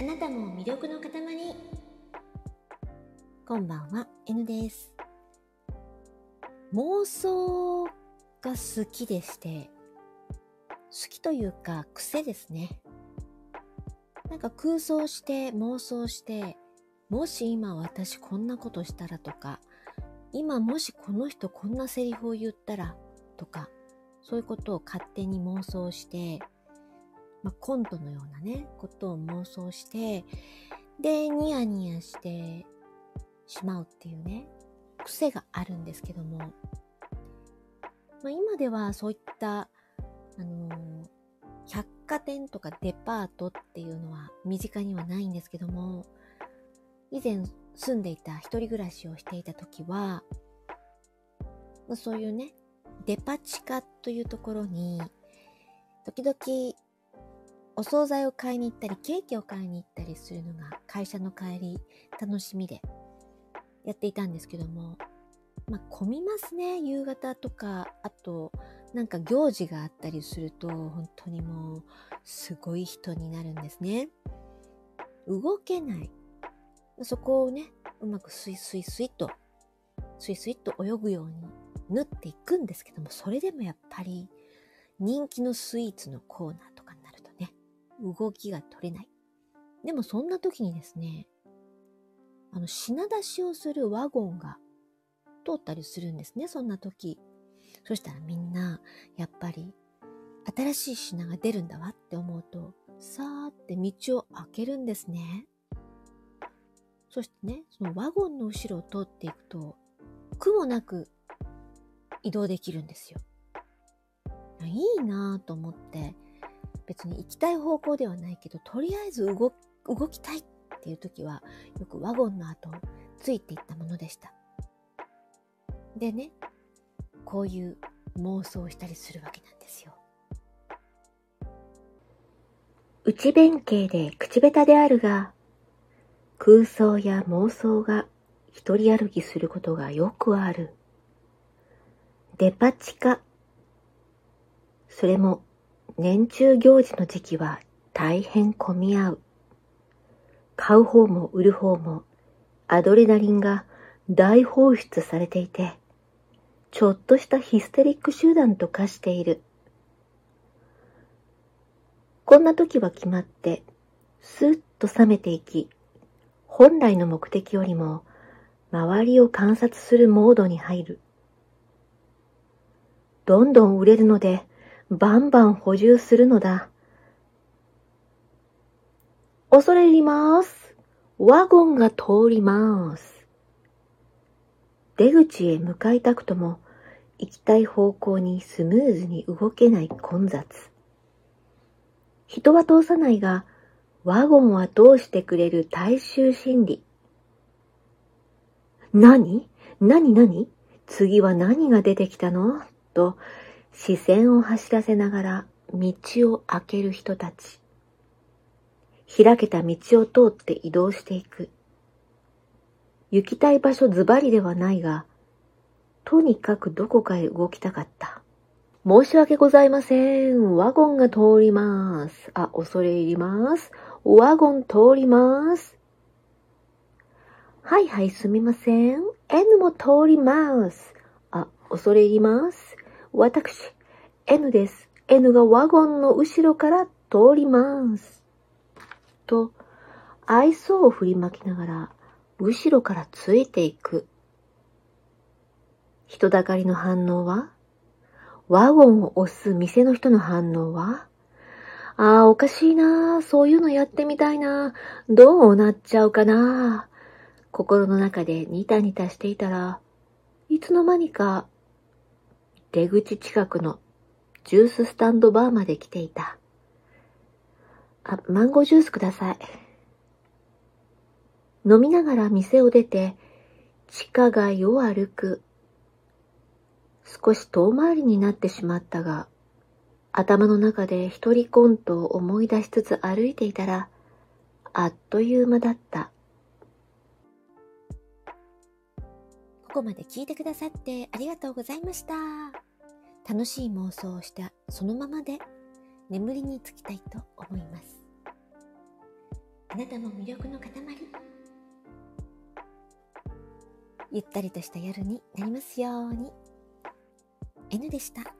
あなたも魅力の塊。こんばんは N です。妄想が好きでして好きというか癖ですね。なんか空想して妄想してもし今私こんなことしたらとか今もしこの人こんなセリフを言ったらとかそういうことを勝手に妄想してまあ、コントのようなね、ことを妄想して、で、ニヤニヤしてしまうっていうね、癖があるんですけども、まあ、今ではそういった、あのー、百貨店とかデパートっていうのは身近にはないんですけども、以前住んでいた一人暮らしをしていた時は、まあ、そういうね、デパ地下というところに、時々お惣菜を買いに行ったり、ケーキを買いに行ったりするのが会社の帰り楽しみでやっていたんですけども、まあ、混みますね。夕方とか、あと、なんか行事があったりすると、本当にもう、すごい人になるんですね。動けない。そこをね、うまくスイスイスイと、スイスイと泳ぐように縫っていくんですけども、それでもやっぱり人気のスイーツのコーナーと動きが取れない。でもそんな時にですね、あの、品出しをするワゴンが通ったりするんですね、そんな時。そしたらみんな、やっぱり、新しい品が出るんだわって思うと、さーって道を開けるんですね。そしてね、そのワゴンの後ろを通っていくと、苦もなく移動できるんですよ。いいなぁと思って、別に行きたい方向ではないけど、とりあえず動動きたいっていう時は、よくワゴンの後をついていったものでした。でね、こういう妄想をしたりするわけなんですよ。内弁慶で口下手であるが、空想や妄想が一人歩きすることがよくある。デパ地下。それも年中行事の時期は大変混み合う。買う方も売る方もアドレナリンが大放出されていて、ちょっとしたヒステリック集団と化している。こんな時は決まって、スーッと冷めていき、本来の目的よりも周りを観察するモードに入る。どんどん売れるので、バンバン補充するのだ。恐れ入ります。ワゴンが通ります。出口へ向かいたくとも、行きたい方向にスムーズに動けない混雑。人は通さないが、ワゴンは通してくれる大衆心理。何？何？何？次は何が出てきたの？と、視線を走らせながら道を開ける人たち。開けた道を通って移動していく。行きたい場所ズバリではないが、とにかくどこかへ動きたかった。申し訳ございません。ワゴンが通ります。あ、恐れ入ります。ワゴン通ります。はいはい、すみません。N も通ります。あ、恐れ入ります。私、N です。N がワゴンの後ろから通ります。と、愛想を振りまきながら、後ろからついていく。人だかりの反応はワゴンを押す店の人の反応はああ、おかしいなそういうのやってみたいなどうなっちゃうかな心の中でニタニタしていたら、いつの間にか出口近くのジューススタンドバーまで来ていた。あ、マンゴージュースください。飲みながら店を出て、地下街を歩く。少し遠回りになってしまったが、頭の中で一人コントを思い出しつつ歩いていたら、あっという間だった。ここまで聞いてくださってありがとうございました。楽しい妄想をしたそのままで眠りにつきたいと思います。あなたも魅力の塊。ゆったりとした夜になりますように。N でした。